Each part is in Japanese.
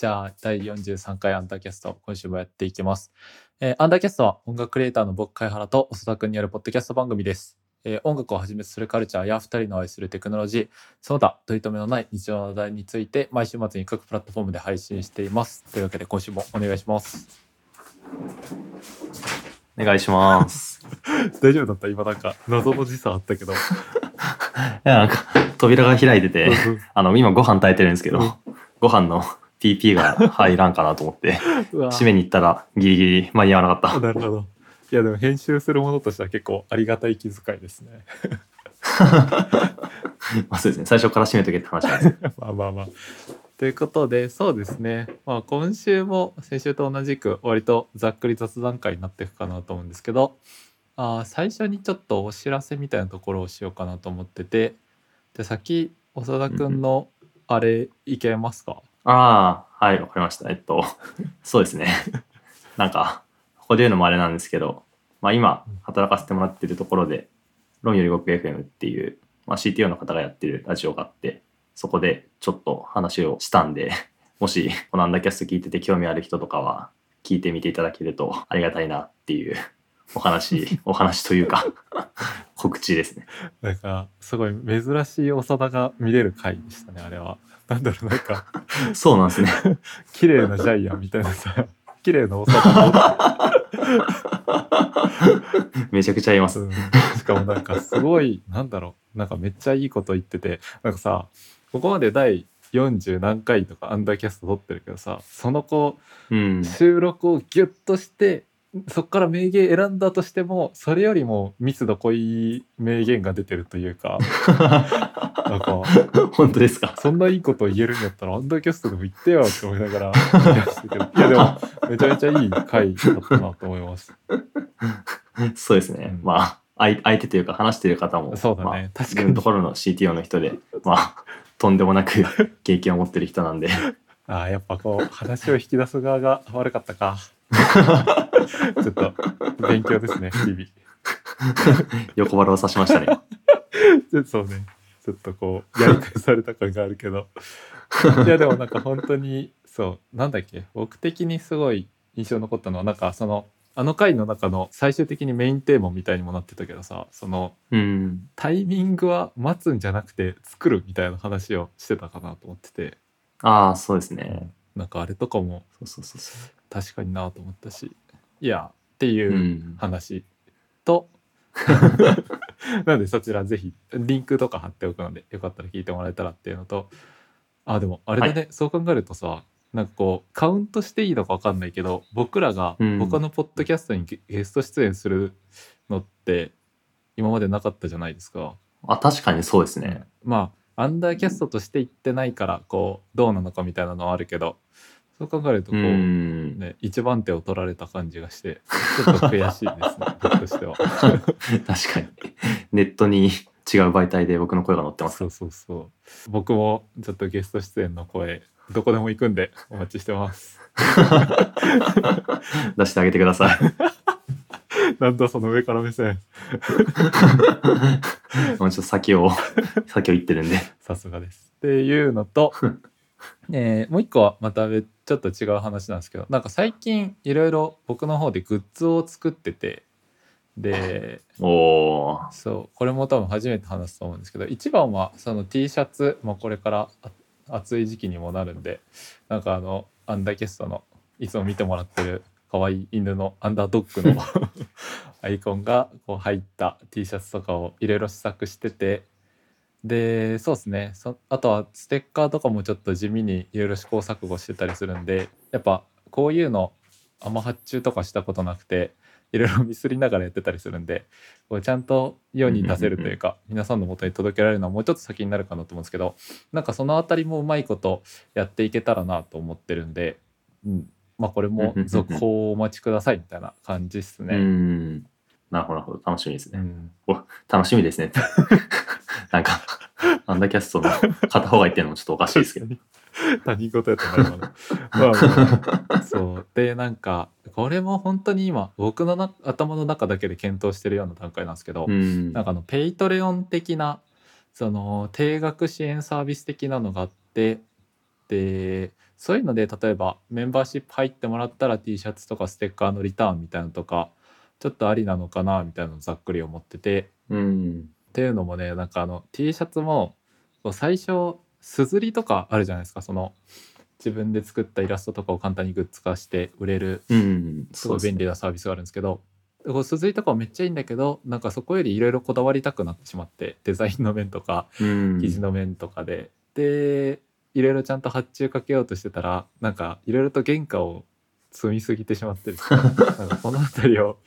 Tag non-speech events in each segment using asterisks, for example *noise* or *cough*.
じゃあ第43回アンダーキャスト今週もやっていきます、えーアンダーキャストは音楽クリエイターの僕貝原と細田君によるポッドキャスト番組です、えー音楽をはじめとするカルチャーや2人の愛するテクノロジーその他取り留めのない日常の話題について毎週末に各プラットフォームで配信しています。というわけで今週もお願いします。お願いします。*laughs* 大丈夫だった？今なんか謎の時差あったけど。*laughs* いや、なんか、扉が開いてて、あの、今ご飯炊いてるんですけうん。ど、ご飯の PP が入らんかなと思って、*laughs* 締めに行ったらギリギリ間に合わなかった。なるほどいやでも編集するものとしては結構ありがたい気遣いですね *laughs* まあそうですね、最初から締めとけって話なんです。*laughs* まあまあまあ。ということでそうですね、まあ、今週も先週と同じく割とざっくり雑談会になっていくかなと思うんですけどあー最初にちょっとお知らせみたいなところをしようかなと思っててで先長田くんのあれいけますか？ああ、はい、わかりました。えっと、そうですね。なんか、ここで言うのもあれなんですけど、まあ今、働かせてもらってるところで、論より動く FM っていう、まあ、CTO の方がやってるラジオがあって、そこでちょっと話をしたんで、*laughs* もし、このアンダーキャスト聞いてて興味ある人とかは、聞いてみていただけるとありがたいなっていうお話、*laughs* お話というか、告知ですね。なんかすごい珍しい長田が見れる回でしたねあれは。なんだろうなんかそうなんですね。*laughs* 綺麗なジャイアンみたいなさ綺麗な長田めちゃくちゃ言います。うんしかもなんかすごいなんだろうなんかめっちゃいいこと言っててなんかさここまで第40何回とかアンダーキャスト撮ってるけどさその子うん。収録をギュッとしてそっから名言選んだとしてもそれよりも密度濃い名言が出てるというかなんか *laughs* 本当ですか？そんないいこと言えるんやったらアンダーキャストでも言ってよって思いながらいやでもめちゃめちゃいい回だったなと思います。*laughs* そうですね。うん。まあ、相相手というか話してる方も、そうだね。まあ、確かに。ところの CTO の人で、まあ、とんでもなく経験を持ってる人なんで、ああやっぱこう話を引き出す側が悪かったか *laughs* ちょっと勉強ですね日々。横腹を刺しましたね。ちょそうね。ちょっとこうやり返された感があるけど。いやでもなんか本当にそう。なんだっけ？僕的にすごい印象に残ったのはなんかそのあの回の中の最終的にメインテーマみたいにもなってたけどさそのうん。タイミングは待つんじゃなくて作るみたいな話をしてたかなと思ってて、ああ、そうですね。なんかあれとかもそうそうそうそ確かになと思ったしいやってう。いううん話と、*laughs* なのでそちらぜひリンクとか貼っておくのでよかったら聞いてもらえたらっていうのとあでもあれだね、そう考えるとさなんかこうカウントしていいのか分かんないけど僕らがうん他のポッドキャストにゲゲスト出演するのって今までなかったじゃないですか。あ、確かにそうですね。まあアンダーキャストとして言ってないからこうどうなのかみたいなのはあるけどそう考えるとうこう、ん。ね、一番手を取られた感じがしてちょっと悔しいですね *laughs* 僕としては。確かに。ネットに違う媒体で僕の声が載ってます。そうそうそう僕もちょっとゲスト出演の声どこでも行くんでお待ちしてます。*laughs* 出してあげてください。なんだその上から目線 *laughs* もうちょっと先を、*laughs* 先を言ってるんで。さすがです。っていうのと、*laughs* えーもう一個はまた別ちょっと違う話なんですけどなんか最近いろいろ僕の方でグッズを作っててで。そうこれも多分初めて話すと思うんですけど一番はその T シャツ、まあ、これからあ暑い時期にもなるんでなんかあのアンダーキャストのいつも見てもらってる可愛い犬のアンダードッグの *laughs* アイコンがこう入った T シャツとかをいろいろ試作してて。でそうですね。そあとはステッカーとかもちょっと地味にいろいろ試行錯誤してたりするんでやっぱこういうのあんま発注とかしたことなくていろいろミスりながらやってたりするんでこうちゃんと世に出せるというか皆さんの元に届けられるのはもうちょっと先になるかなと思うんですけどなんかそのあたりもうまいことやっていけたらなと思ってるんで、うん、まあこれも続報をお待ちくださいみたいな感じっすうね。ん。なるほど、なるほど。楽しみですね。うん楽しみですね。*laughs* なんか、アンダーキャストの片方が言ってるのもちょっとおかしいですけど。他人事やったな今のまあまあそうでなんかこれも本当に今僕のな頭の中だけで検討してるような段階なんですけど、うんなんかあの Patreon 的なその定額支援サービス的なのがあってでそういうので例えばメンバーシップ入ってもらったら T シャツとかステッカーのリターンみたいなのとかちょっとありなのかなみたいなのをざっくり思ってて。うん。っていうのもねなんかあの T シャツも最初すずりとかあるじゃないですか。その自分で作ったイラストとかを簡単にグッズ化して売れるうん。すごい便利なサービスがあるんですけどこうすずりとかもめっちゃいいんだけどなんかそこよりいろいろこだわりたくなってしまってデザインの面とかうん。生地の面とかで、でいろいろちゃんと発注かけようとしてたらなんかいろいろと原価を積みすぎてしまってですねなんかこの辺りを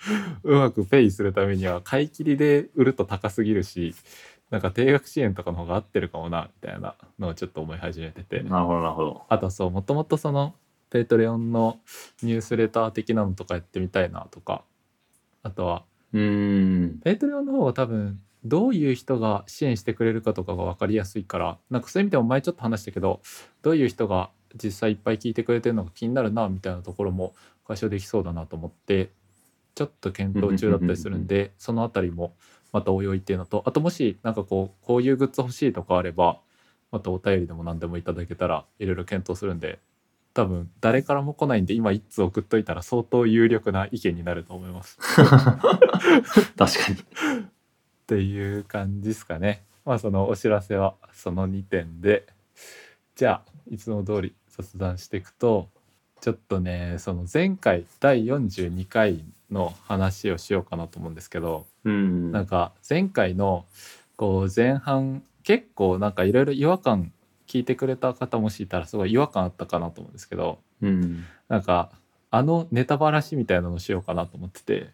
うまくペイするためには買い切りで売ると高すぎるしなんか定額支援とかの方が合ってるかもなみたいなのをちょっと思い始めてて。なるほどなるほどあとそうもともとそのPatreon のニュースレター的なのとかやってみたいなとかあとはうん Patreon の方は多分どういう人が支援してくれるかとかが分かりやすいからなんかそういう意味でも前ちょっと話したけどどういう人が実際いっぱい聞いてくれてるのが気になるなみたいなところも解消できそうだなと思ってちょっと検討中だったりするんでそのあたりもまたおいおいっていうのとあともしなんかこうこういうグッズ欲しいとかあればまたお便りでも何でもいただけたらいろいろ検討するんで多分誰からも来ないんで今一通送っといたら相当有力な意見になると思います。*laughs* 確かにっていう感じですかね。まあそのお知らせはその2点で。じゃあいつも通り雑談していくとちょっとねその前回第42回の話をしようかなと思うんですけどうん。なんか前回のこう前半結構なんかいろいろ違和感聞いてくれた方もしいたらすごい違和感あったかなと思うんですけどうん。なんかあのネタばらしみたいなのしようかなと思ってて。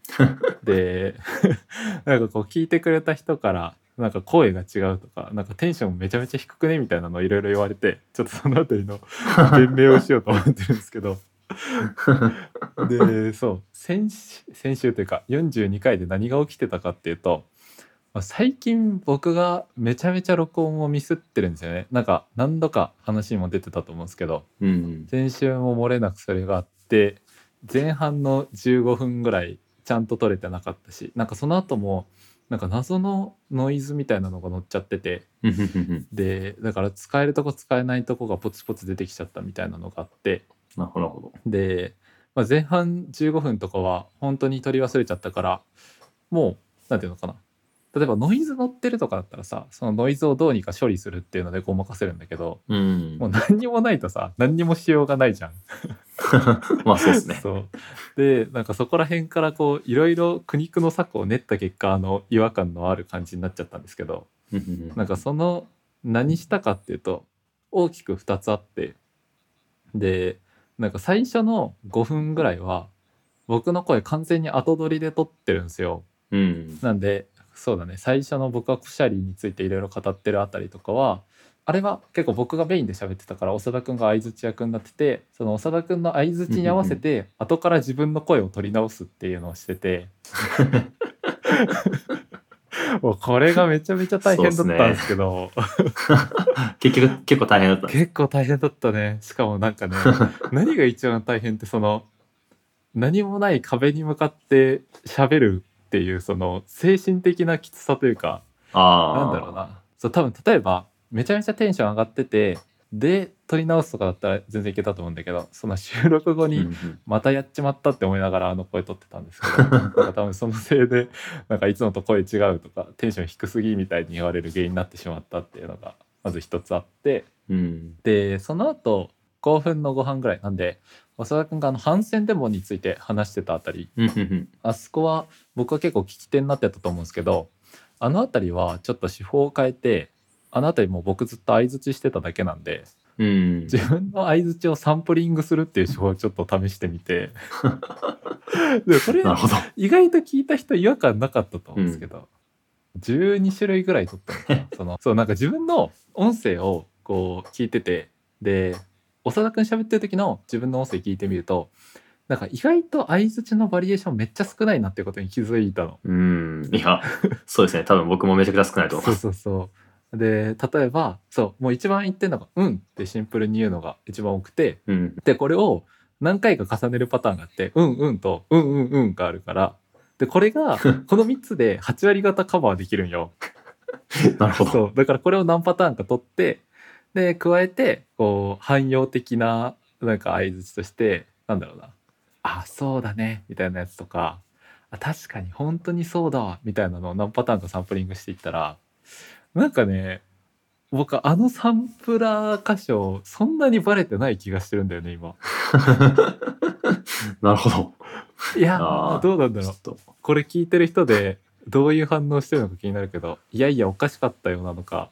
で *laughs* なんかこう聞いてくれた人からなんか声が違うとかなんかテンションめちゃめちゃ低くねみたいなのをいろいろ言われてちょっとそのあたりの *laughs* 弁明をしようと思ってるんですけど。でそう先週先週というか42回で何が起きてたかっていうとまあ最近僕がめちゃめちゃ録音をミスってるんですよね。なんか何度か話にも出てたと思うんですけど。うん。先週も漏れなくそれがあって前半の15分ぐらいちゃんと撮れてなかったしなんかその後もなんか謎のノイズみたいなのが乗っちゃっててでだから使えるとこ使えないとこがポツポツ出てきちゃったみたいなのがあってなるほど。で、まあ、前半15分とかは本当に取り忘れちゃったからもうなんていうのかな例えばノイズ乗ってるとかだったらさそのノイズをどうにか処理するっていうのでごまかせるんだけどうん。もう何にもないとさ何にもしようがないじゃん。*laughs* まあそうですね。そう。でなんかそこら辺からこういろいろ苦肉の策を練った結果あの違和感のある感じになっちゃったんですけどなんかその何したかっていうと大きく2つあってでなんか最初の5分ぐらいは僕の声完全に後取りで撮ってるんですよ。うん。なんでそうだね。最初の僕はコシャリについていろいろ語ってるあたりとかはあれは結構僕がメインで喋ってたから長田くんが相づち役になっててその長田くんの相づちに合わせて後から自分の声を取り直すっていうのをしてて。*laughs* もうこれがめちゃめちゃ大変だったんですけど。結局結構大変だった。ね結構大変だったね。しかもなんかね *laughs* 何が一番大変ってその何もない壁に向かって喋るっていうその精神的なきつさというかなんだろうな。そう多分例えばめちゃめちゃテンション上がっててで撮り直すとかだったら全然いけたと思うんだけどその収録後にまたやっちまったって思いながらあの声撮ってたんですけど *laughs* なんか多分そのせいでなんかいつもと声違うとかテンション低すぎみたいに言われる原因になってしまったっていうのがまず一つあって。うん。でその後興奮のご飯ぐらい。なんで長田君があの反戦デモについて話してたあたり。うんうんあそこは僕は結構聞き手になってたと思うんですけどあの辺りはちょっと手法を変えてあの辺りもう僕ずっと相づちしてただけなんでうん。自分の相づちをサンプリングするっていう手法をちょっと試してみて。*laughs* でこれ意外と聞いた人違和感なかったと思うんですけど、12種類ぐらい撮ったのかな。*laughs* そのそうなんか自分の音声をこう聞いててで長田君喋ってる時の自分の音声聞いてみるとなんか意外と相づちのバリエーションめっちゃ少ないなっていうことに気づいたの。うんいやそうですね多分僕もめちゃくちゃ少ないと思いそうそうそうで例えばそうもう一番言ってるのが「うん」ってシンプルに言うのが一番多くてうん。でこれを何回か重ねるパターンがあって「うんうん」と「うんうんうん」があるからでこれが *laughs* この3つで8割方カバーできるんよ。なるほど。そうだからこれを何パターンか取ってで加えてこう汎用的ななんか相槌としてなんだろうな「あそうだね」みたいなやつとか「あ確かに本当にそうだわ」みたいなのを何パターンかサンプリングしていったらなんかね僕あのサンプラー箇所そんなにバレてない気がしてるんだよね今。*laughs* なるほど。いやどうなんだろう。これ聞いてる人でどういう反応してるのか気になるけどいやいやおかしかったよなのか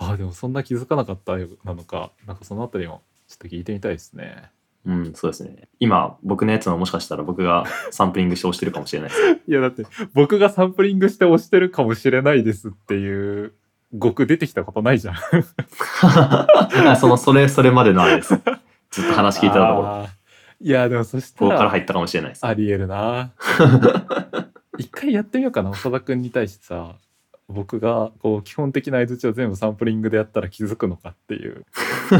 あーでもそんな気づかなかったよなのかなんかそのあたりもちょっと聞いてみたいですねうん、そうですね。今、僕のやつももしかしたら僕がサンプリングして押してるかもしれない。*laughs* いやだって僕がサンプリングして押してるかもしれないですっていう語句出てきたことないじゃんあ *laughs* その、それ、それまでのあれです。ずっと話聞いてたところ。いやでもそしたらここから入ったかもしれないです。ありえるな *laughs* 一回やってみようかな長田君に対してさ僕がこう基本的な相槌を全部サンプリングでやったら気づくのかっていう。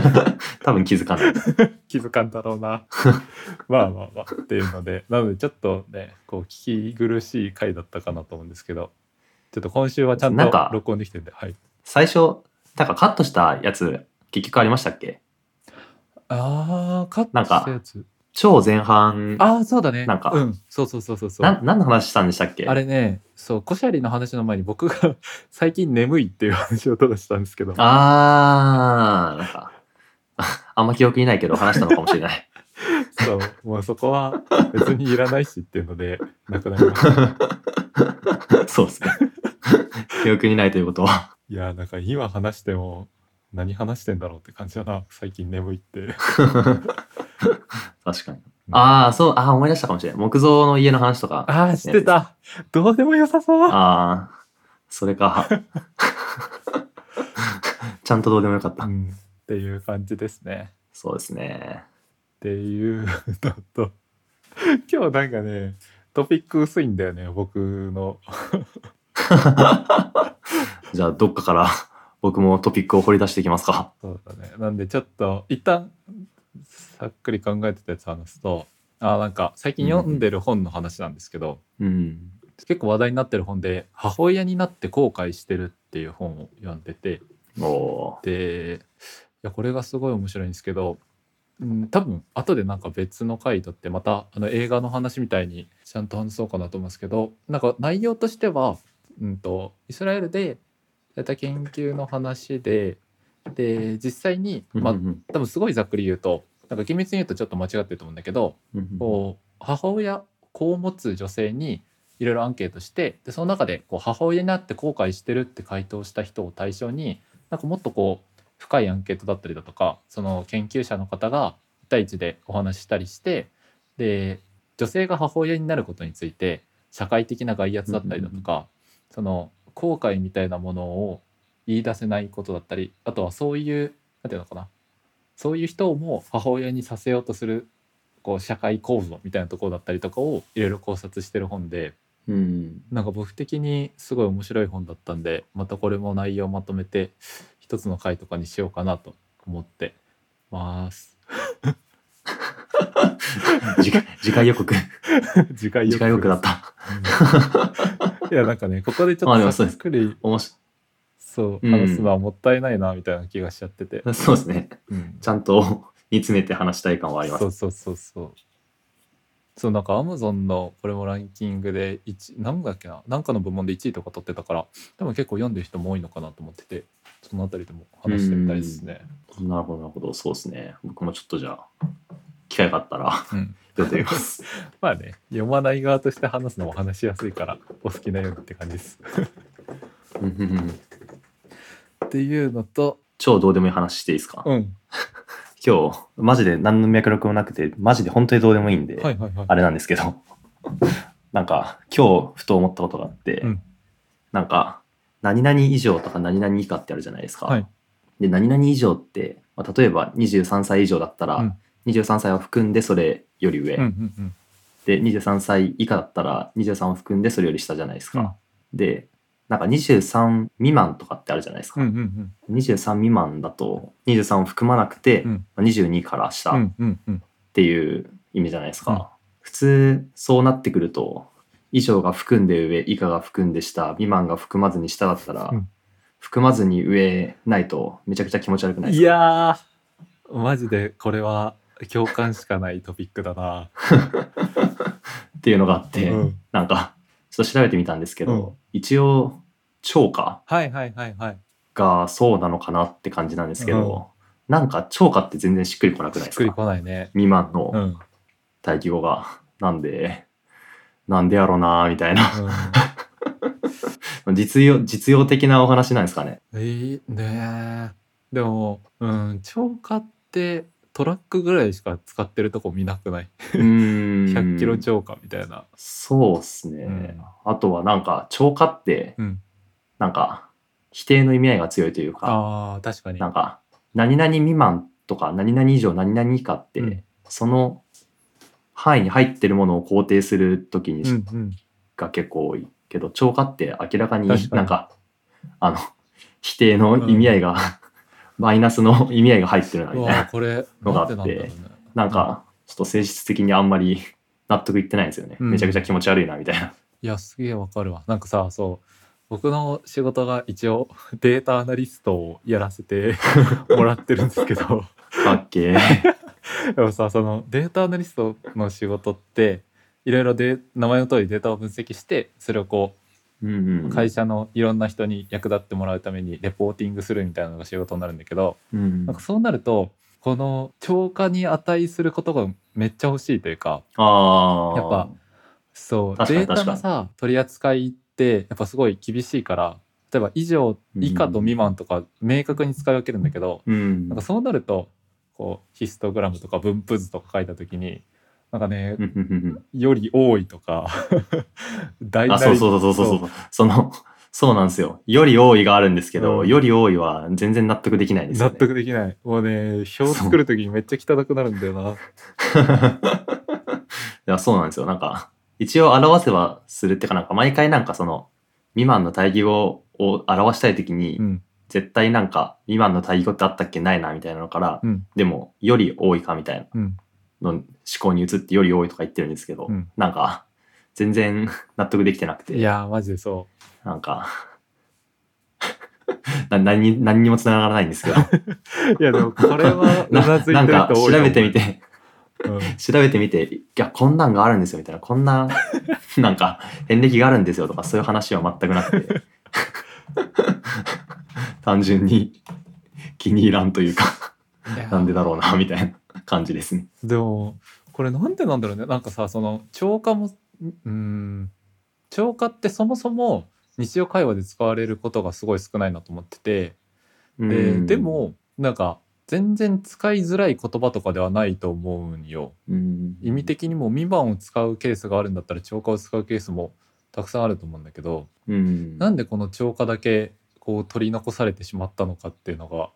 *laughs* 多分気づかない。*laughs* 気づかんだろうな。*laughs* まあまあまあ。っていうので。なのでちょっとねこう聞き苦しい回だったかなと思うんですけど。ちょっと今週はちゃんと録音できてるんで。はい。最初、なんかカットしたやつ、結局ありましたっけ？あーカットしたやつ超前半、ああそうだね。なんか。うん。そうそうそうそうそう。な何の話したんでしたっけ？あれねそうコシャリの話の前に僕が *laughs* 最近眠いっていう話をただしたんですけど。あー、なんか、あんま記憶にないけど話したのかもしれない。*laughs* そうもうそこは別にいらないしっていうのでなくなりました *laughs* そうですね。記憶にないということは。いやなんか今話しても何話してんだろうって感じだな。最近眠いって *laughs* 確かに。ああ、そう、ああ、思い出したかもしれない。木造の家の話とか。ああ知ってたどうでもよさそうああ、それか。*laughs* ちゃんとどうでもよかった。うん、っていう感じですねそうですね。っていうのと今日なんかねトピック薄いんだよね僕の *laughs* じゃあ、どっかから僕もトピックを掘り出していきますか。そうだねなんでちょっと一旦さっくり考えてたやつ話すとあーなんか最近読んでる本の話なんですけど、うん。結構話題になってる本で「母親になって後悔してる」っていう本を読んでてでいやこれがすごい面白いんですけど、うん、多分後でなんか別の回とってまたあの映画の話みたいにちゃんと話そうかなと思うんですけどなんか内容としては、うん、とイスラエルでやった研究の話でで実際に、まあう、ん多分すごいざっくり言うとなんか厳密に言うとちょっと間違ってると思うんだけどこう母親子を持つ女性にいろいろアンケートしてでその中でこう母親になって後悔してるって回答した人を対象になんかもっとこう深いアンケートだったりだとかその研究者の方が1対1でお話ししたりしてで女性が母親になることについて社会的な外圧だったりだとか、その後悔みたいなものを言い出せないことだったりあとはそういうなんていうのかなそういう人も母親にさせようとするこう社会構造みたいなところだったりとかをいろいろ考察してる本でうん。なんか僕的にすごい面白い本だったんでまたこれも内容をまとめて一つの回とかにしようかなと思ってます。*laughs* 次回、次回予告。次回予告だった。うんいやなんかねここでちょっとさっくりおもし、そううん話すのはもったいないなみたいな気がしちゃってて、*laughs* そうですね。うんちゃんと *laughs* 煮詰めて話したい感はあります。そうそうそうそうそうなんかアマゾンのこれもランキングで1何だっけな？何かの部門で1位とか取ってたから多分結構読んでる人も多いのかなと思っててそのあたりでも話してみたいですね。なるほど、なるほど。そうですね。僕もちょっとじゃあ、機会があったらうん、読んでみます。*laughs* まあね読まない側として話すのも話しやすいからお好きなようにって感じです。うんうんうんっていうのと超どうでもいい話していいですか、うん。*laughs* 今日、マジで何の脈絡もなくて、マジで本当にどうでもいいんで、はいはいはい。あれなんですけど、*laughs* なんか、今日ふと思ったことがあって、うん。なんか、何々以上とか何々以下ってあるじゃないですか。はい。で、何々以上って、まあ、例えば23歳以上だったら、うん。23歳を含んでそれより上、うんうんうん。で、23歳以下だったら23を含んでそれより下じゃないですか。で、なんか23未満とかってあるじゃないですか。うんうんうん。23未満だと23を含まなくて、うん。まあ22から下っうんうんうん。ていう意味じゃないですか。うん。普通そうなってくると以上が含んで上以下が含んで下未満が含まずに下だったら、うん。含まずに上ないとめちゃくちゃ気持ち悪くないですいかやーマジでこれは共感しかないトピックだな。*laughs* っていうのがあって、うん。なんかちょっと調べてみたんですけど、うん。一応超過？はいはいはいはい。がそうなのかなって感じなんですけど、なんか超過って全然しっくりこなくないでしっくりすかこないね。未満の待機語が。なんでなんでやろうなーみたいな *laughs* 実用実用的なお話なんですかね？えー、ねえでも、うん、超過ってトラックぐらいしか使ってるとこ見なくない？うーん *laughs* ?100 キロ超過みたいな。そうっすね、うんあとはなんか超過ってうん。なんか否定の意味合いが強いというかああ、確かに。なんか何々未満とか何々以上何々以下って、うんその範囲に入ってるものを肯定するときにうんうん。が結構多いけど超過って明らかになんかあの否定の意味合いが、*laughs* マイナスの意味合いが入ってるなみうたいなわこれ、のがあってね。なんかちょっと性質的にあんまり *laughs* 納得いってないんですよね、うんめちゃくちゃ気持ち悪いなみたいないや、すげえわかるわ。なんかさ、そう。僕の仕事が一応 *laughs* データアナリストをやらせて *laughs* もらってるんですけど。かっけー *laughs* でもさそのデータアナリストの仕事っていろいろで名前の通りデータを分析してそれをこうんううん。会社のいろんな人に役立ってもらうためにレポーティングするみたいなのが仕事になるんだけどうんなんかそうなるとこの超過に値することがめっちゃ欲しいというかやっぱそうデータのさ取り扱いってやっぱすごい厳しいから例えば以上以下と未満とか明確に使い分けるんだけど、うん。なんかそうなるとこうヒストグラムとか分布図とか書いた時になんかねより多いとか *laughs* 大なりあそうそうそうそうそう。そうそのそうなんですよ。より多いがあるんですけど、うん。より多いは全然納得できないですよ納ね得できない。もうね表作る時にめっちゃ汚くなるんだよな。*laughs* いやそうなんですよ。なんか一応表せばするってかなんか毎回なんかその未満の対義語を表したい時に、うん。絶対なんか未満の対義語ってあったっけないなみたいなのから、うん。でもより多いかみたいなうん。の思考に移ってより多いとか言ってるんですけど、うん。なんか全然 *laughs* 納得できてなくて。いやーマジでそなんか *laughs* な何に何にもつながらないんですけど。う *laughs* いやでもこれはうななずいてるなんか調人多いと思う。べてみて。うん調べてみていやこんなんがあるんですよみたいな。こんな *laughs* なんか遍歴があるんですよとかそういう話は全くなくて。*laughs* 単純に気に入らんというかなんでだろうなみたいな感じですね。でもこれなんでなんだろうね。なんかさその超過もうーん。超過ってそもそも日常会話で使われることがすごい少ないなと思ってて。でうん。で、もなんか全然使いづらい言葉とかではないと思うんよ。うん意味的にも未満を使うケースがあるんだったら超過を使うケースもたくさんあると思うんだけどうんなんでこの超過だけこう取り残されてしまったのかっていうのが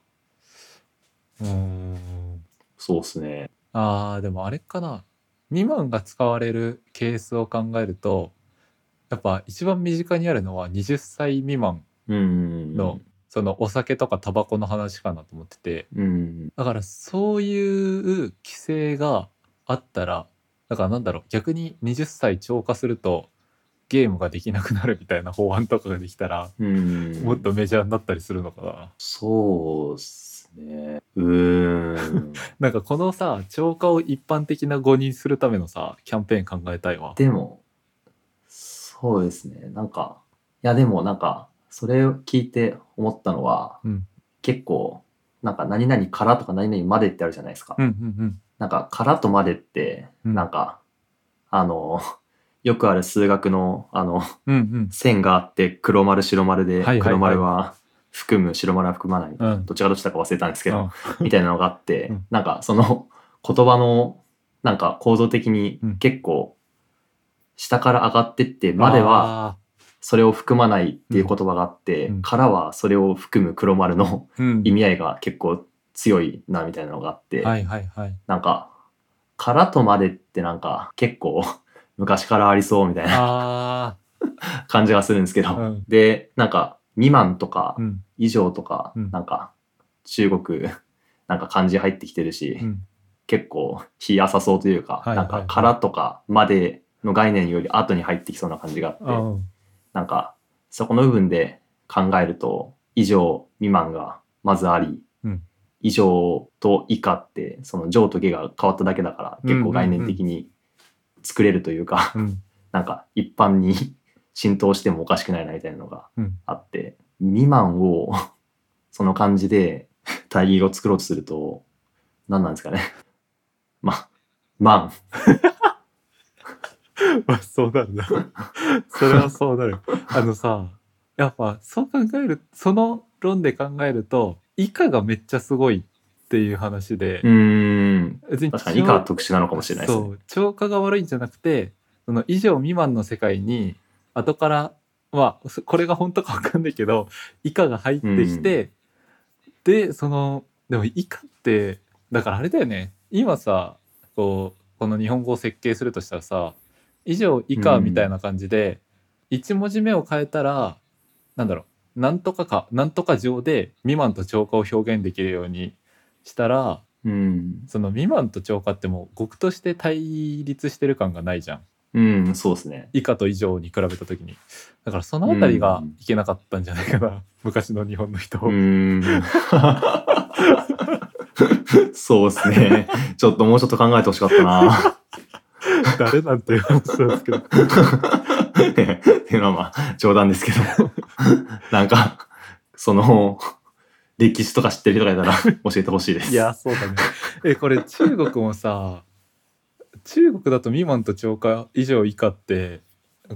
うーんそうですね。あーでもあれかな未満が使われるケースを考えるとやっぱ一番身近にあるのは20歳未満うんのそのお酒とかタバコの話かなと思っててうんだからそういう規制があったらだからなんだろう逆に20歳超過するとゲームができなくなるみたいな法案とかができたらうんもっとメジャーになったりするのかな。そうっすね。うーん。*laughs* なんかこのさ超過を一般的な語にするためのさキャンペーン考えたいわ。でも、そうですね。なんか、いやでもなんか、それを聞いて思ったのは、うん。結構、なんか何々からとか何々までってあるじゃないですか。うんうんなんか、からとまでって、うん。なんか、あの、*laughs* よくある数学の、あの、うんうん。線があって黒丸白丸で、はいはいはい。黒丸は含む白丸は含まないうん。どっちがどっちだか忘れたんですけど、うん。みたいなのがあって、うん。なんかその言葉のなんか構造的にうん。結構下から上がってってまではあそれを含まないっていう言葉があって、うん。からはそれを含む黒丸のー、うん。意味合いが結構強いなみたいなのがあって、はいはいはい。なんかからとまでってなんか結構 *laughs* 昔からありそうみたいなあ感じがするんですけど、うん。で、なんか未満とかうん。以上とか、うん。なんか中国、*laughs* なんか漢字入ってきてるし、うん。結構日浅そうというか、はいはいはい。なんかからとかまでの概念より後に入ってきそうな感じがあって、うんなんかそこの部分で考えると以上未満がまずあり、うん以上と以下ってその上と下が変わっただけだから結構概念的に作れるというか、うん *laughs* なんか一般に浸透してもおかしくないなみたいなのがうんあって、未満を *laughs* その感じで対義語を作ろうとすると何なんですかね。*laughs* ま、満。*laughs* まあそうなるなそれはそうなるあのさやっぱそう考えるその論で考えると以下がめっちゃすごいっていう話で、うーん。別に確かに以下は特殊なのかもしれないですね。そう超過が悪いんじゃなくてその以上未満の世界に後からまあそこれが本当か分かんないけど以下が入ってきて、でそのでも以下ってだからあれだよね今さこうこの日本語を設計するとしたらさ以上以下みたいな感じで、1文字目を変えたらなんだろうなんとかかなんとか上で未満と超過を表現できるようにしたらうん。その未満と超過ってもう語句として対立してる感がないじゃんうん、そうですね。以下と以上に比べた時にだからそのあたりがいけなかったんじゃないかな、*laughs* 昔の日本の人、うーん。*laughs* そうですね。ちょっともうちょっと考えてほしかったな。*laughs* 誰なんていう話なんですけど *laughs* っていうのはまあ冗談ですけど。*laughs* なんか、その、歴史とか知ってる人がいたら教えてほしいです。いやそうだねえこれ中国もさ中国だと未満と超過以上以下って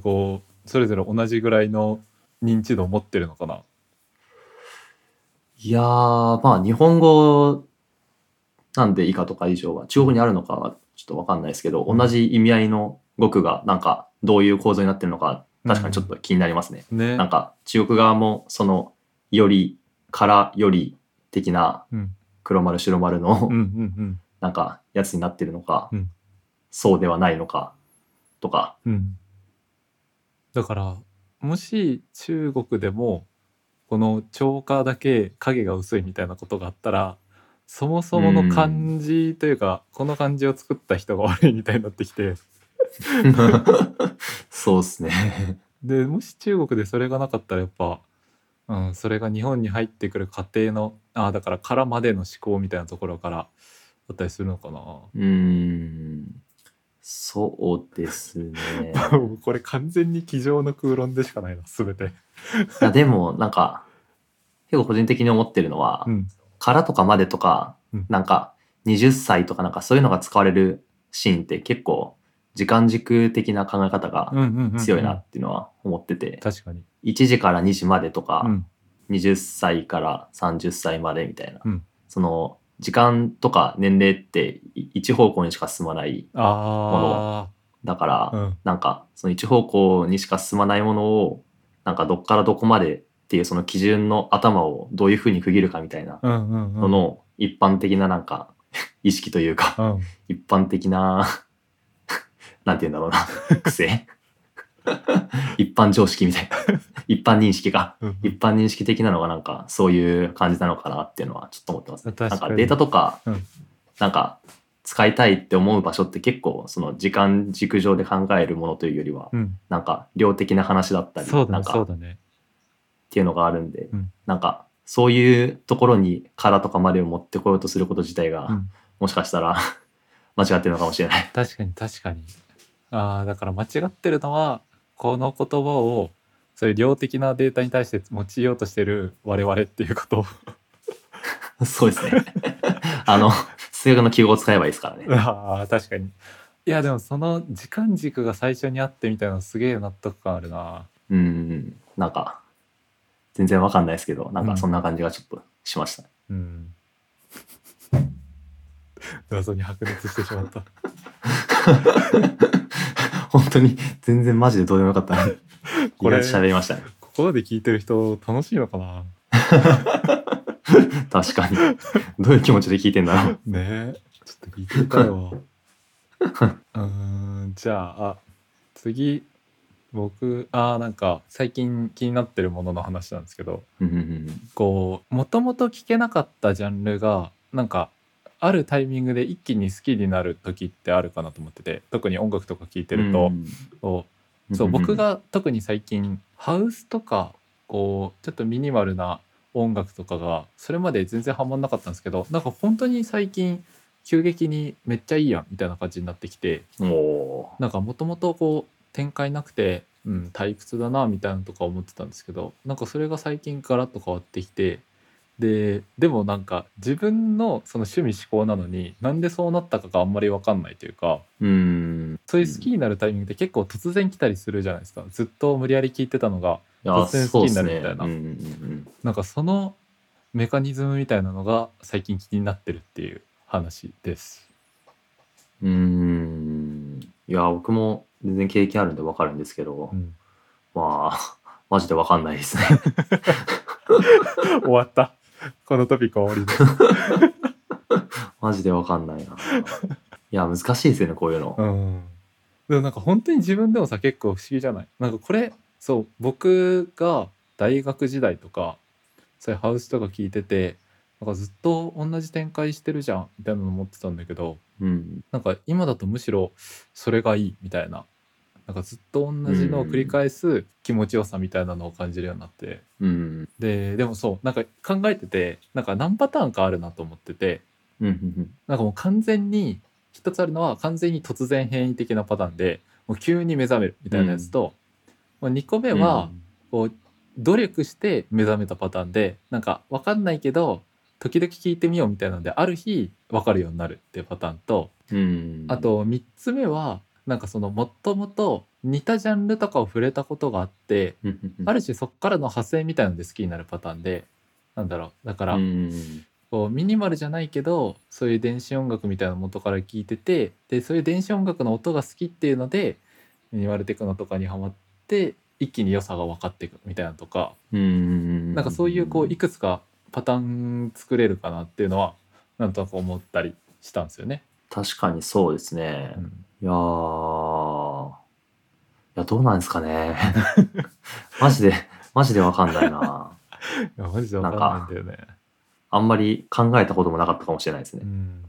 こうそれぞれ同じぐらいの認知度を持ってるのかな？いやー、まあ日本語なんで以下とか以上は中国にあるのかょっとわかんないですけど、うん。同じ意味合いの語句がなんかどういう構造になってるのか確かにちょっと気になりますね。ね。なんか中国側もそのよりからより的なうん。黒丸白丸のうんうんうん。なんかやつになってるのか、うん。そうではないのかとか。うん。だからもし中国でもこの超過だけ影が薄いみたいなことがあったらそもそもの漢字というか、この漢字を作った人が悪いみたいになってきて *laughs* そうですね。でもし中国でそれがなかったらやっぱ、うん、それが日本に入ってくる過程のあだからからまでの思考みたいなところからだったりするのかなうーん。そうですね。*laughs* これ完全に机上の空論でしかないな全て。いやでもなんか結構個人的に思ってるのは、うんからとかまでとか、うん。なんか20歳とかなんかそういうのが使われるシーンって結構時間軸的な考え方が強いなっていうのは思ってて、確かに。1時から2時までとか、うん。20歳から30歳までみたいな、うん。その時間とか年齢ってい一方向にしか進まないあだから、あ、うん、なんかその一方向にしか進まないものをなんかどっからどこまでっていうその基準の頭をどういうふうに区切るかみたいなのの一般的ななんか *laughs* 意識というかうん。一般的な *laughs* なんて言うんだろうな癖。一般常識みたいな。*laughs* 一般認識がうん一般認識的なのがなんかそういう感じなのかなっていうのはちょっと思ってます、ね。なんかデータとか、うん。なんか使いたいって思う場所って結構その時間軸上で考えるものというよりは、うん、なんか量的な話だったり、そうだねなんかっ。ていうのがあるんで、うんなんかそういうところに殻とかまでを持ってこようとすること自体が、うんもしかしたら *laughs* 間違ってるのかもしれない。*laughs* 確かに確かに。ああだから間違ってるのはこの言葉をそういう量的なデータに対して用いようとしてる我々っていうこと。*laughs* そうですね。あの、数学の記号を使えばいいですからね。ああ確かに。いやでもその時間軸が最初にあってみたいなのすげえ納得感あるな。うん、なんか、全然わかんないですけど、なんかそんな感じがちょっとしました。うん。謎に白熱してしまった。*laughs* 本当に全然マジでどうでもよかった。これ喋りましたね。ここまで聞いてる人楽しいのかな？確かに。どういう気持ちで聞いてんだろう。ねえちょっと聞いてみたいわ *laughs* うーんじゃああ次僕あーなんか最近気になってるものの話なんですけどうんうんうんこうもともと聞けなかったジャンルがなんかあるタイミングで一気に好きになる時ってあるかなと思ってて特に音楽とか聞いてると、こうそう僕が特に最近ハウスとかこうちょっとミニマルな音楽とかがそれまで全然ハマんなかったんですけどなんか本当に最近急激にめっちゃいいやんみたいな感じになってきてなんかもともとこう展開なくて、うん、退屈だなみたいなのとか思ってたんですけどなんかそれが最近ガラッと変わってきてででもなんか自分のその趣味思考なのになんでそうなったかがあんまり分かんないというかうん。そういう好きになるタイミングって結構突然来たりするじゃないですか。ずっと無理やり聞いてたのが突然好きになるみたいな。ね。うんうんうんなんかそのメカニズムみたいなのが最近気になってるっていう話です。うーん。いや僕も全然経験あるんで分かるんですけど、うん。まあ *laughs* マジで分かんないですね。*laughs* 終わった。このトピックは終わり。*laughs* マジで分かんないな。いや難しいですよねこういうの、うん、でもなんか本当に自分でもさ結構不思議じゃない？なんかこれそう僕が大学時代とかそういうハウスとか聞いててなんかずっと同じ展開してるじゃんみたいなの思ってたんだけどうん。なんか今だとむしろそれがいいみたいな。なんかずっと同じのを繰り返す気持ちよさみたいなのを感じるようになって。うん。ででもそうなんか考えててなんか何パターンかあるなと思ってて。うんうんなんかもう完全に一つあるのは完全に突然変異的なパターンでもう急に目覚めるみたいなやつと、まあ、2個目うん。はこう努力して目覚めたパターンでなんか分かんないけど時々聞いてみようみたいなのである日分かるようになるっていうパターンとうん。あと3つ目はなんかそのもともと似たジャンルとかを触れたことがあってある種そっからの派生みたいなので好きになるパターンでなんだろう。だから、うん。こうミニマルじゃないけどそういう電子音楽みたいな元から聞いててでそういう電子音楽の音が好きっていうのでミニマルテクノとかにハマって一気に良さが分かっていくみたいなとかうん。なんかそういうこういくつかパターン作れるかなっていうのはなんとなく思ったりしたんですよね。確かにそうですね、うん。いやー。いやどうなんですかね。*laughs* マジでマジで分かんないな。*laughs* いやマジで分かんないんだよね。あんまり考えたこともなかったかもしれないですね。うん、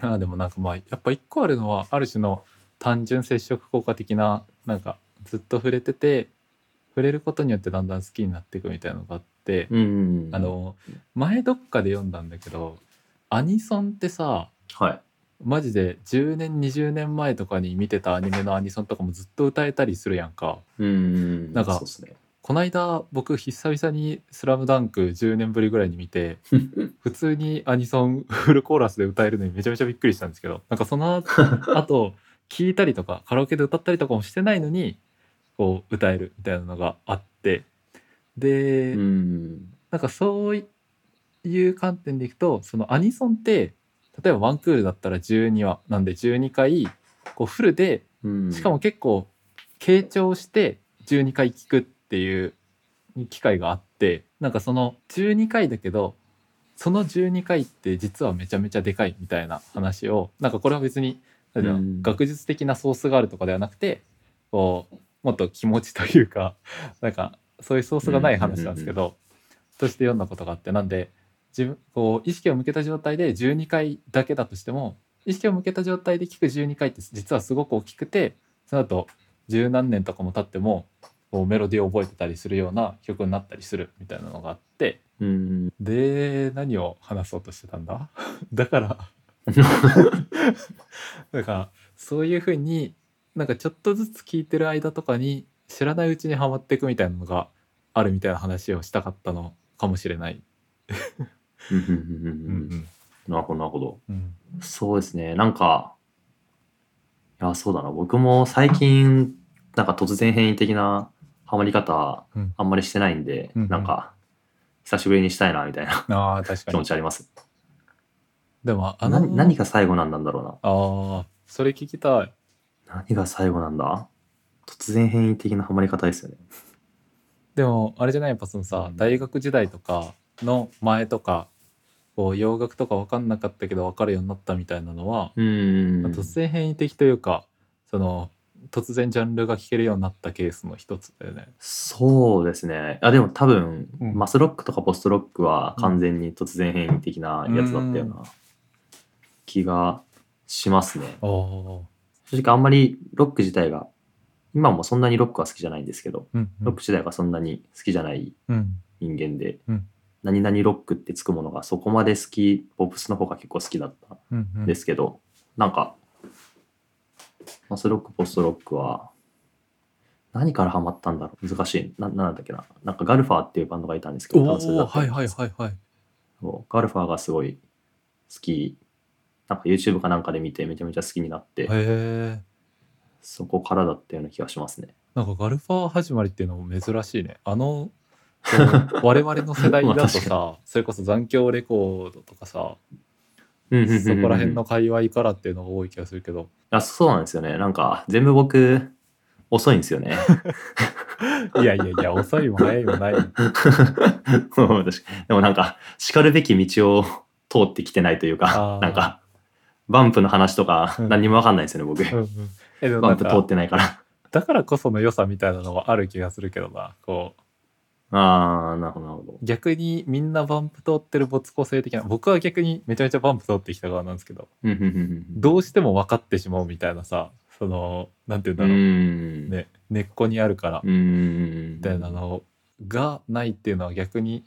あーでもなんかまあやっぱ一個あるのはある種の単純接触効果的ななんかずっと触れてて触れることによってだんだん好きになっていくみたいなのがあって、うんあの前どっかで読んだんだけどアニソンってさはい。マジで10年20年前とかに見てたアニメのアニソンとかもずっと歌えたりするやんか。うんなんかそうですね。こないだ僕久々に「スラムダンク10年ぶりぐらいに見て *laughs* 普通にアニソンフルコーラスで歌えるのにめちゃめちゃびっくりしたんですけどなんかそのあと聞いたりとかカラオケで歌ったりとかもしてないのにこう歌えるみたいなのがあってで、うん。なんかそういう観点でいくとそのアニソンって例えばワンクールだったら12話なんで12回こうフルでうん。しかも結構傾聴して12回聞くっていう機会があってなんかその12回だけどその12回って実はめちゃめちゃでかいみたいな話をなんかこれは別に学術的なソースがあるとかではなくてこうもっと気持ちというかなんかそういうソースがない話なんですけど、として読んだことがあってなんで自分こう意識を向けた状態で12回だけだとしても意識を向けた状態で聞く12回って実はすごく大きくてその後十何年とかも経ってもこうメロディーを覚えてたりするような曲になったりするみたいなのがあってうん。で何を話そうとしてたんだ？*laughs* だから *laughs* だからそういうふうになんかちょっとずつ聞いてる間とかに知らないうちにはまっていくみたいなのがあるみたいな話をしたかったのかもしれない。うんうんうんうんうん。なるほどなるほど。うん。そうですね。なんかいやそうだな。僕も最近なんか突然変異的なハマり方うん。あんまりしてないんで、うんうん。なんか久しぶりにしたいなみたいなああ確か気持に。ちあります。でもあのな何が最後なんだろうな。ああそれ聞きたい。何が最後なんだ？突然変異的なハマり方ですよねでもあれじゃない？やっぱそのさ、うん大学時代とかの前とかこう洋楽とか分かんなかったけど分かるようになったみたいなのは、うん突然変異的というかその突然ジャンルが聴けるようになったケースの一つだよね。そうですね。あでも多分、うんマスロックとかポストロックは完全に突然変異的なやつだったような気がしますね。ああ。正直あんまりロック自体が、今もそんなにロックは好きじゃないんですけど、うんロック自体がそんなに好きじゃないうん。人間で、うん何々ロックってつくものがそこまで好き、ポップスの方が結構好きだったうんうんんですけど、なんか、マスロック、ポストロックは、何からハマったんだろう？難しい。な、なんだっけな？なんかガルファーっていうバンドがいたんですけど、おダンスだおはいはいはいはい。そうガルファーがすごい好き。なんか YouTube かなんかで見てめちゃめちゃ好きになって。そこからだったような気がしますね。なんかガルファー始まりっていうのも珍しいね。あの、*laughs* こう我々の世代だとさ、それこそ残響レコードとかさ、そこら辺の界隈からっていうのが多い気がするけど、あそうなんですよね。なんか全部僕遅いんですよね。*laughs* いやいやいや、遅いも早いもない。*laughs* でもなんか、叱るべき道を通ってきてないというあかー、なんか、バンプの話とかうん何にもわかんないんですよね、僕。うんうんえでもバなんかンプ通ってないから。だからこその良さみたいなのはある気がするけどなこうあー、なるほど、なるほど。逆にみんなバンプ通ってる没個性的な僕は逆にめちゃめちゃバンプ通ってきた側なんですけどうんうんうんうんどうしても分かってしまうみたいなさそのなんて言うんだろう、ん。ね、根っこにあるからうーん。みたいなのがないっていうのは逆に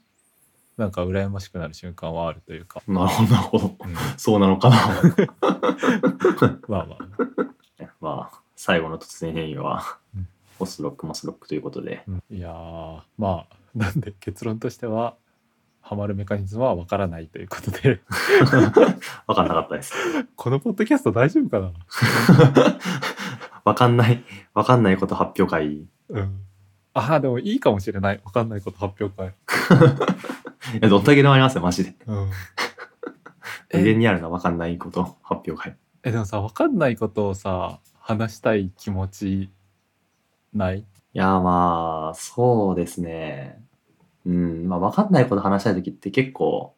なんか羨ましくなる瞬間はあるというか、なるほど、なるほど。うんそうなのかな。*laughs* まあまあまあ、最後の突然変異はうん、ポストロック、マスロックということで。うんいやーまあなんで結論としてはハマるメカニズムは分からないということで *laughs* わかんなかったです。このポッドキャスト大丈夫かな？わかんない、わかんないこと発表会。うんああでもいいかもしれない分かんないこと発表会 *laughs* いや、どったけでもありますよ、マジで。うん無にあるな、わかんないこと発表会。えでもさ分かんないことをさ話したい気持ちない？いや、まあ、そうですね。うん、まあ、わかんないこと話したいときって結構、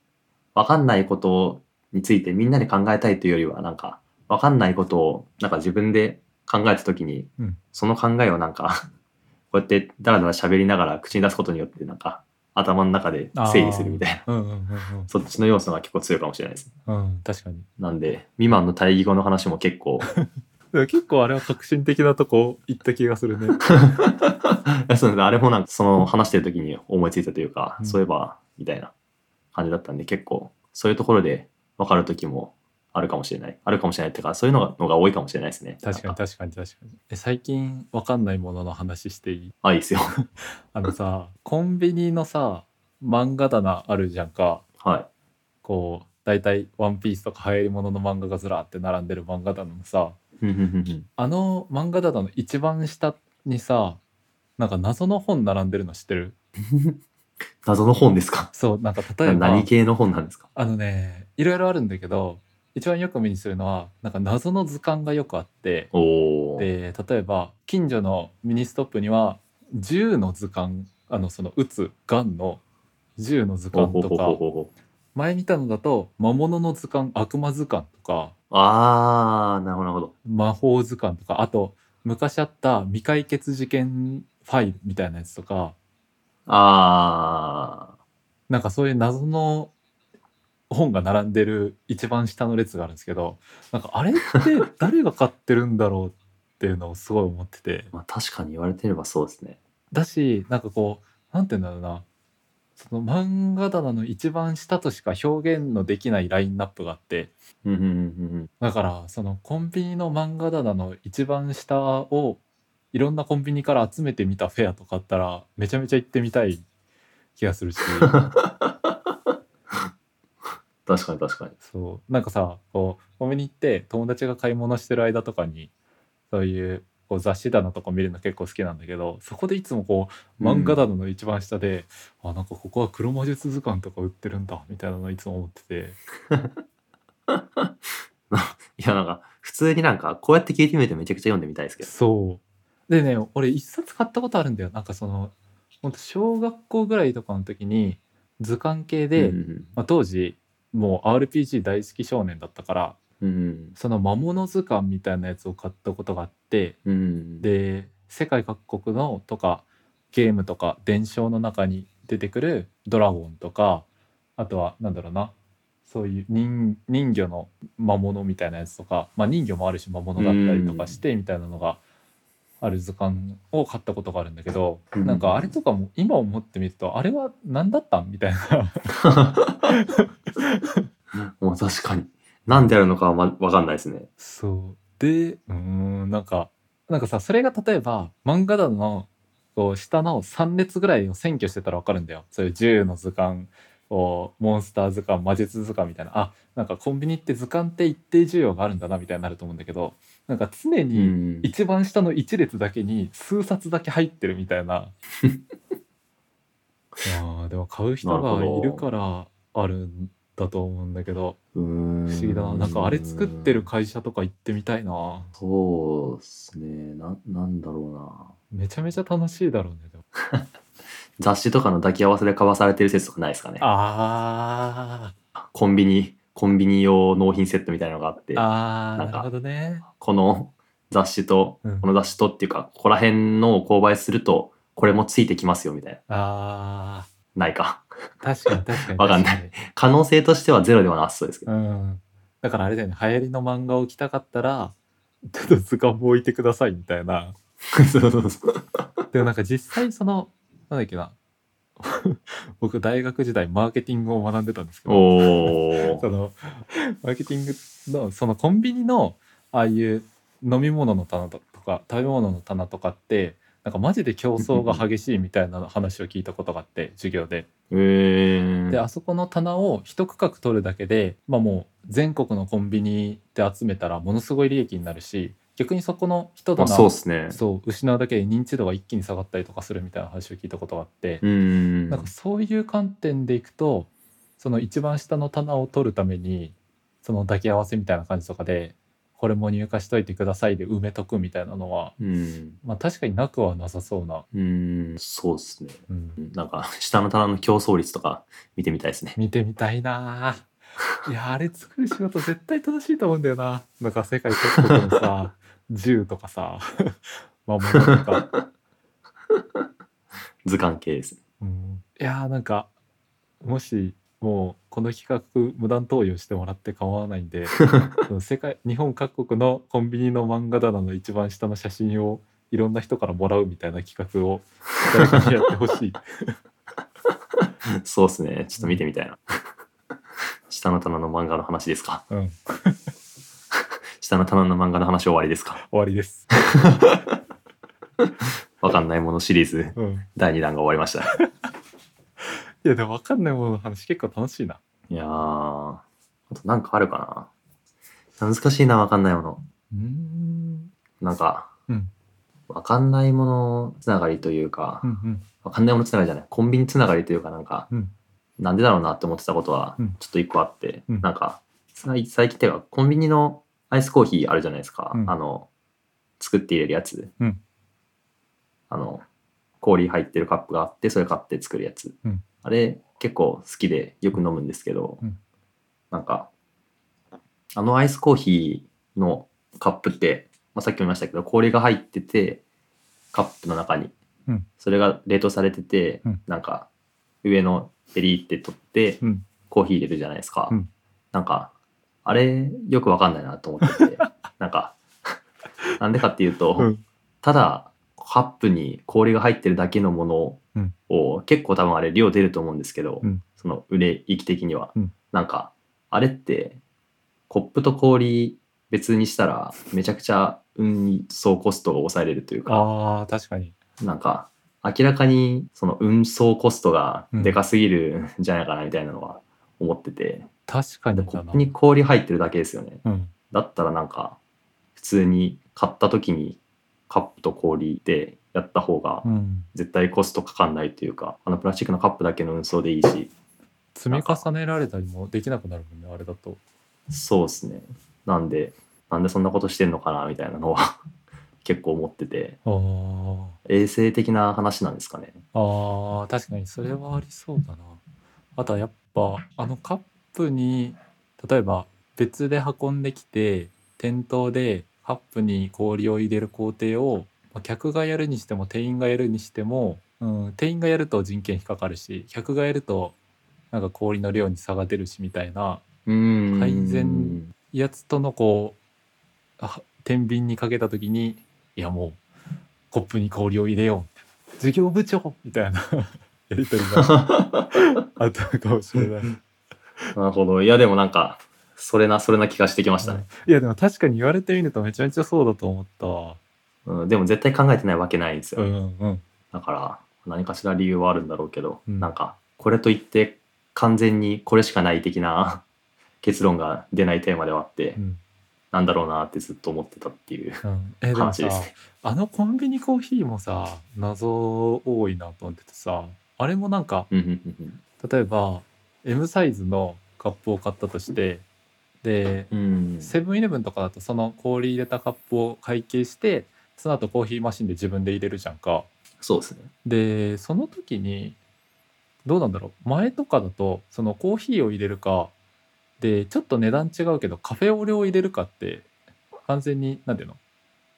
わかんないことについてみんなで考えたいというよりは、なんか、わかんないことを、なんか自分で考えたときに、うんその考えをなんか、*laughs* こうやってダラダラ喋りながら口に出すことによって、なんか、頭の中で整理するみたいな、うんうんうんそっちの要素が結構強いかもしれないです。うんうん確かに。なんで、未満の対義語の話も結構、*laughs* 結構あれは革新的なとこ行った気がするね。*laughs* そうあれもなんかその話してる時に思いついたというか、うん。そういえばみたいな感じだったんで結構そういうところで分かる時もあるかもしれない。あるかもしれないっていうかそういうのがのが多いかもしれないですね。確かに確かに確かに。え最近分かんないものの話していい？あいいですよ。*laughs* あのさコンビニのさ漫画棚あるじゃんか。はい。こう大体「ワンピースとか流行り物の漫画がずらーって並んでる漫画棚のさあの漫画棚の一番下にさなんか謎の本並んでるの知ってる？*laughs* 謎の本ですか？そうなんか例えば何系の本なんですか？あのねいろいろあるんだけど一番よく目にするのはなんか謎の図鑑がよくあってで例えば近所のミニストップには銃の図鑑あのその撃つガンの銃の図鑑とか前見たのだと魔物の図鑑悪魔図鑑とかあーなるほどなるほど。魔法図鑑とかあと昔あった未解決事件ファイルみたいなやつとかあなんかそういう謎の本が並んでる一番下の列があるんですけどなんかあれって誰が買ってるんだろうっていうのをすごい思ってて。ー、まあ、確かに言われてればそうですね。だしなんかこうなんて言うんだろうな。その漫画棚の一番下としか表現のできないラインナップがあって。だからそのコンビニの漫画棚の一番下をいろんなコンビニから集めてみたフェアとかあったらめちゃめちゃ行ってみたい気がするし *laughs* 確かに確かに。そう。なんかさこうコンビニ行って友達が買い物してる間とかにそういうこう雑誌棚とか見るの結構好きなんだけどそこでいつもこう漫画棚の一番下で、あなんかここは黒魔術図鑑とか売ってるんだみたいなのいつも思ってて。*laughs* いやなんか普通になんかこうやって聞いてみるとめちゃくちゃ読んでみたいですけど。そう。でね俺一冊買ったことあるんだよ。なんかそのほんと小学校ぐらいとかの時に図鑑系で、うんうん。まあ、当時もう RPG 大好き少年だったからうん。その魔物図鑑みたいなやつを買ったことがあってうん。で世界各国のとかゲームとか伝承の中に出てくるドラゴンとかあとはなんだろうなそういう人人魚の魔物みたいなやつとか、まあ、人魚もあるし魔物だったりとかしてみたいなのがある図鑑を買ったことがあるんだけど、うん。なんかあれとかも今思ってみるとあれは何だったんみたいな。*laughs* もう確かに。何であるのかは、ま、分かんないですね。そう。でうーんなんかなんかさそれが例えば漫画だのこう下の3列ぐらいを占拠してたら分かるんだよ。そういう銃の図鑑をモンスター図鑑魔術図鑑みたいなあなんかコンビニって図鑑って一定需要があるんだなみたいになると思うんだけどなんか常うにん。一番下の1列だけに数冊だけ入ってるみたいな。*laughs* いやーでも買う人がいるからあるんだと思うんだけど不思議だな。なんかあれ作ってる会社とか行ってみたいな。そうですね。ななんだろうな。めちゃめちゃ楽しいだろうねでも *laughs* 雑誌とかの抱き合わせで交わされてる説とかないですかね。あコンビニコンビニ用納品セットみたいなのがあって。ーあーなるほどね。この雑誌と、うん。この雑誌とっていうかここら辺のを購買するとこれもついてきますよみたいな。あないか。ー確かに確かに *laughs* わかんない。確可能性としてはゼロではなさそうですけど。にうん。だからあれだよね流行りの漫画を着たかったらちょっと図鑑も置いてくださいみたいな。*laughs* そうそうそう。でもなんか実際そのなんだっけな。*laughs* 僕大学時代マーケティングを学んでたんですけど。そのマーケティングのそのコンビニのああいう飲み物の棚とか食べ物の棚とかってなんかマジで競争が激しいみたいな話を聞いたことがあって授業で。えー、であそこの棚を一区画取るだけで、まあ、もう全国のコンビニで集めたらものすごい利益になるし逆にそこの人まあ、棚をそうね。そう失うだけで認知度が一気に下がったりとかするみたいな話を聞いたことがあって。ん。なんかそういう観点でいくとその一番下の棚を取るためにその抱き合わせみたいな感じとかでこれも入荷しといてくださいで埋めとくみたいなのはうん。まあ確かになくはなさそうな、うーん。そうですね。うん、なんか下の棚の競争率とか見てみたいですね。見てみたいな。あいやあれ作る仕事絶対楽しいと思うんだよな。なんか世界各国のさ銃とかさ。魔物とか、*laughs* 図鑑系ですね。うん、いやーなんかもしもうこの企画無断投与してもらって構わないんで *laughs* その世界日本各国のコンビニの漫画棚の一番下の写真をいろんな人からもらうみたいな企画を誰かにやってほしい。*laughs* そうですね。ちょっと見てみたいな。下の棚の漫画の話ですか。うん、下の棚の漫画の話終わりですか？終わりです。*laughs* わかんないものシリーズ。うん、い第2弾が終わりました。*laughs* やでも分かんないものの話結構楽しいな。いやーあとなんかあるかな？難しいなわかんないもの。ん。なんかうん。わかんないものつながりというかうんうん。わかんないものつながりじゃない。コンビニつながりというかなんかうん。なんでだろうなって思ってたことはうん。ちょっと一個あって、うん。なんか最最近っていうかコンビニのアイスコーヒーあるじゃないですか、うん。あの作って入れるやつ、うん。あの氷入ってるカップがあってそれ買って作るやつ、うん。あれ結構好きでよく飲むんですけど、うん。なんかあのアイスコーヒーのカップって、まあ、さっきも言いましたけど氷が入っててカップの中に、うん。それが冷凍されてて、うん。なんか上のペリーって取って、うん。コーヒー入れるじゃないですか。うん。なんか、あれ、よくわかんないなと思ってて、*laughs* なんか、*laughs* なんでかっていうと、うん。ただ、カップに氷が入ってるだけのものうん。を、結構多分あれ量出ると思うんですけど、うん。その売れ行き的には、うん。なんか、あれって、コップと氷別にしたら、めちゃくちゃ運送コストが抑えれるというか、あー確かに。なんか、明らかにその運送コストがでかすぎるんじゃないかなみたいなのは思ってて、確かにコップ。に氷入ってるだけですよね。うんだったらなんか、普通に買った時にカップと氷でやった方がうん、絶対コストかかんないというか、あのプラスチックのカップだけの運送でいいし、積み重ねられたりもできなくなるもんねあれだと。そうですね。なんで、なんでそんなことしてんのかなみたいなのは *laughs* 結構思ってて、衛生的な話なんですかね。あー確かにそれはありそうだな。あとはやっぱあのカップに例えば別で運んできて店頭でカップに氷を入れる工程をまあ客がやるにしても店員がやるにしても、うん、店員がやると人件費かかるし客がやるとなんか氷の量に差が出るしみたいなうん改善やつとのこうあ天秤にかけた時にいやもうコップに氷を入れよう授業部長みたいな *laughs* やり取りがあったかもしれない。*laughs* なるほど。いやでもなんかそれなそれな気がしてきましたね、いやでも確かに言われてみるとめちゃめちゃそうだと思った。わ。うん、でも絶対考えてないわけないんですよ、うんうん。だから何かしら理由はあるんだろうけど、うん。なんかこれといって完全にこれしかない的な *laughs* 結論が出ないテーマではあって、うん。なんだろうなってずっと思ってたっていううん、えでもさ話です。ね。あのコンビニコーヒーもさ謎多いなと思っててさあれもなんかうんうんうんうん。例えば M サイズのカップを買ったとしてでうんセブンイレブンとかだとその氷入れたカップを会計してその後コーヒーマシンで自分で入れるじゃんか。そうですね。でその時にどうなんだろう前とかだとそのコーヒーを入れるかでちょっと値段違うけどカフェオレを入れるかって完全に何ていうの？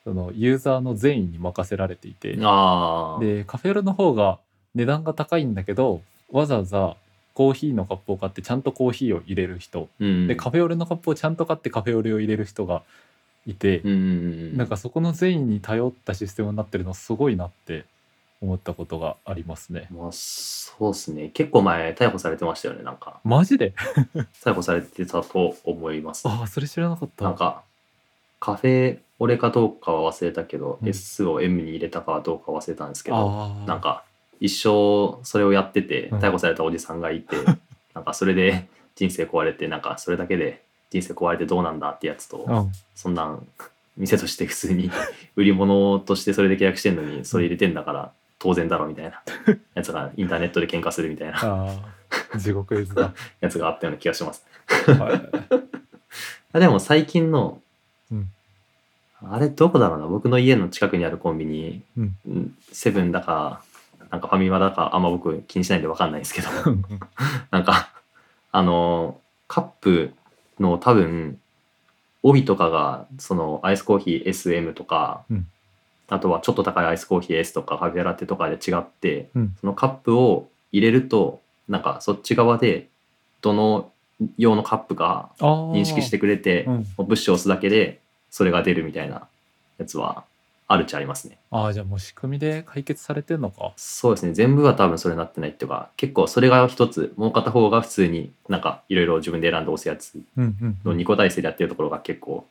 そのユーザーの善意に任せられていて。でカフェオレの方が値段が高いんだけどわざわざコーヒーのカップを買ってちゃんとコーヒーを入れる人うん、でカフェオレのカップをちゃんと買ってカフェオレを入れる人がいてうんなんかそこの善意に頼ったシステムになってるのすごいなって思ったことがありますね。まあ、そうですね。結構前逮捕されてましたよね。なんかマジで？逮捕されてたと思います。ああそれ知らなかった。なんかカフェオレかどうかは忘れたけど、うん S を M に入れたかどうか忘れたんですけど、なんか一生それをやっててうん。逮捕されたおじさんがいて、*laughs* なんかそれで人生壊れてなんかそれだけで人生壊れてどうなんだってやつと、うん。そんなん店として普通に *laughs* 売り物としてそれで契約してんのにそれ入れてんだから当然だろみたいなやつがインターネットで喧嘩するみたいな地獄絵図だ。*laughs* やつがあったような気がします。はい。あでも最近の、うん。あれどこだろうな僕の家の近くにあるコンビニ、うんうん。セブンだかなんかファミマだかあんま僕気にしないんで分かんないんですけど。*laughs* なんかあのカップの多分帯とかがそのアイスコーヒー SM とか、うん。あとはちょっと高いアイスコーヒー S とかカフェラテとかで違って、うん。そのカップを入れるとなんかそっち側でどの用のカップか認識してくれて、うん。もうプッシュを押すだけでそれが出るみたいなやつはあるっちゃありますね。ああじゃあもう仕組みで解決されてんのか。そうですね全部は多分それになってないっていうか結構それが一つもう片方が普通になんかいろいろ自分で選んで押すやつうんうん、うのん。2個体制でやってるところが結構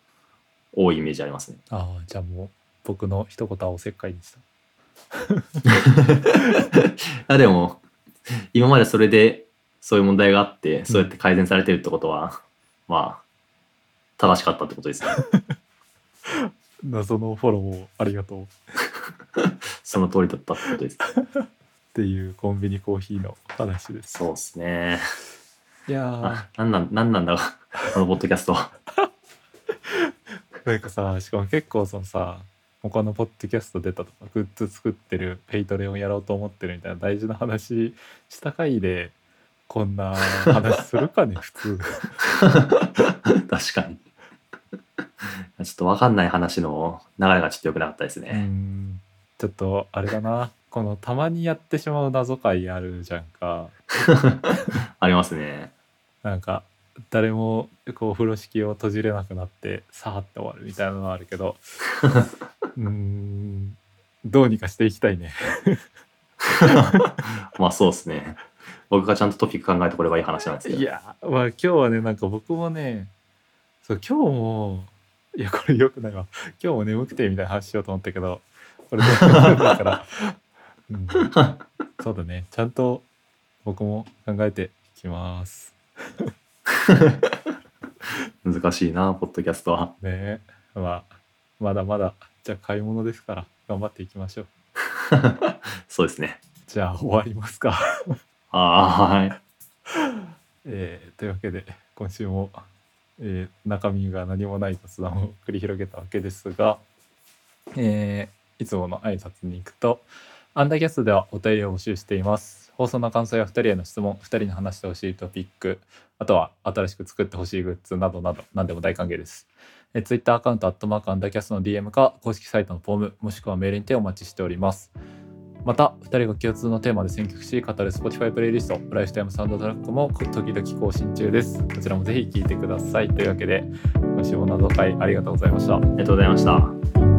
多いイメージありますね。ああじゃあもう僕の一言はおせっかいでした。*laughs* あでも今までそれでそういう問題があってそうやって改善されてるってことは、まあ正しかったってことですね。*laughs* 謎のフォローをありがとうっ *laughs* その通りだったってことです。ていうコンビニコーヒーの話です。そうですね。いやあなんなんなんなんだこのポッドキャストなんかさしかも結構そのさ他のポッドキャスト出たとかグッズ作ってるペイトレをやろうと思ってるみたいな大事な話した回でこんな話するかね普通。*laughs* 確かに。*laughs* ちょっと分かんない話の流れがちょっと良くなかったですうね。んちょっとあれだなこのたまにやってしまう謎解あるじゃんか *laughs* ありますね。なんか誰もこう風呂敷を閉じれなくなってさーって終わるみたいなのはあるけどうーんどうにかしていきたいね *laughs* まあそうですね。僕がちゃんとトピック考えてこればいい話なんですけど。いやまあ今日はねなんか僕もねそう今日もいやこれよくないわ。今日も眠くてみたいな話しようと思ったけどこれだから、*laughs* うん、そうだね。ちゃんと僕も考えていきます。*laughs* 難しいな、ポッドキャストは。ね。まあまだまだじゃあ買い物ですから頑張っていきましょう。*laughs* そうですね。じゃあ終わりますか。はーい。えーというわけで今週も、えー中身が何もない雑談を繰り広げたわけですが、えーいつもの挨拶に行くとアンダーキャストではお便りを募集しています。放送の感想や2人への質問2人に話してほしいトピックあとは新しく作ってほしいグッズなどなど何でも大歓迎です。え Twitter アカウントアットマークアンダーキャストの DM か公式サイトのフォームもしくはメールにてお待ちしております。また2人が共通のテーマで選曲し語る Spotify プレイリストライフタイムサウンドトラックも時々更新中です。こちらもぜひ聴いてください。というわけで今週も謎解ありがとうございました。ありがとうございました。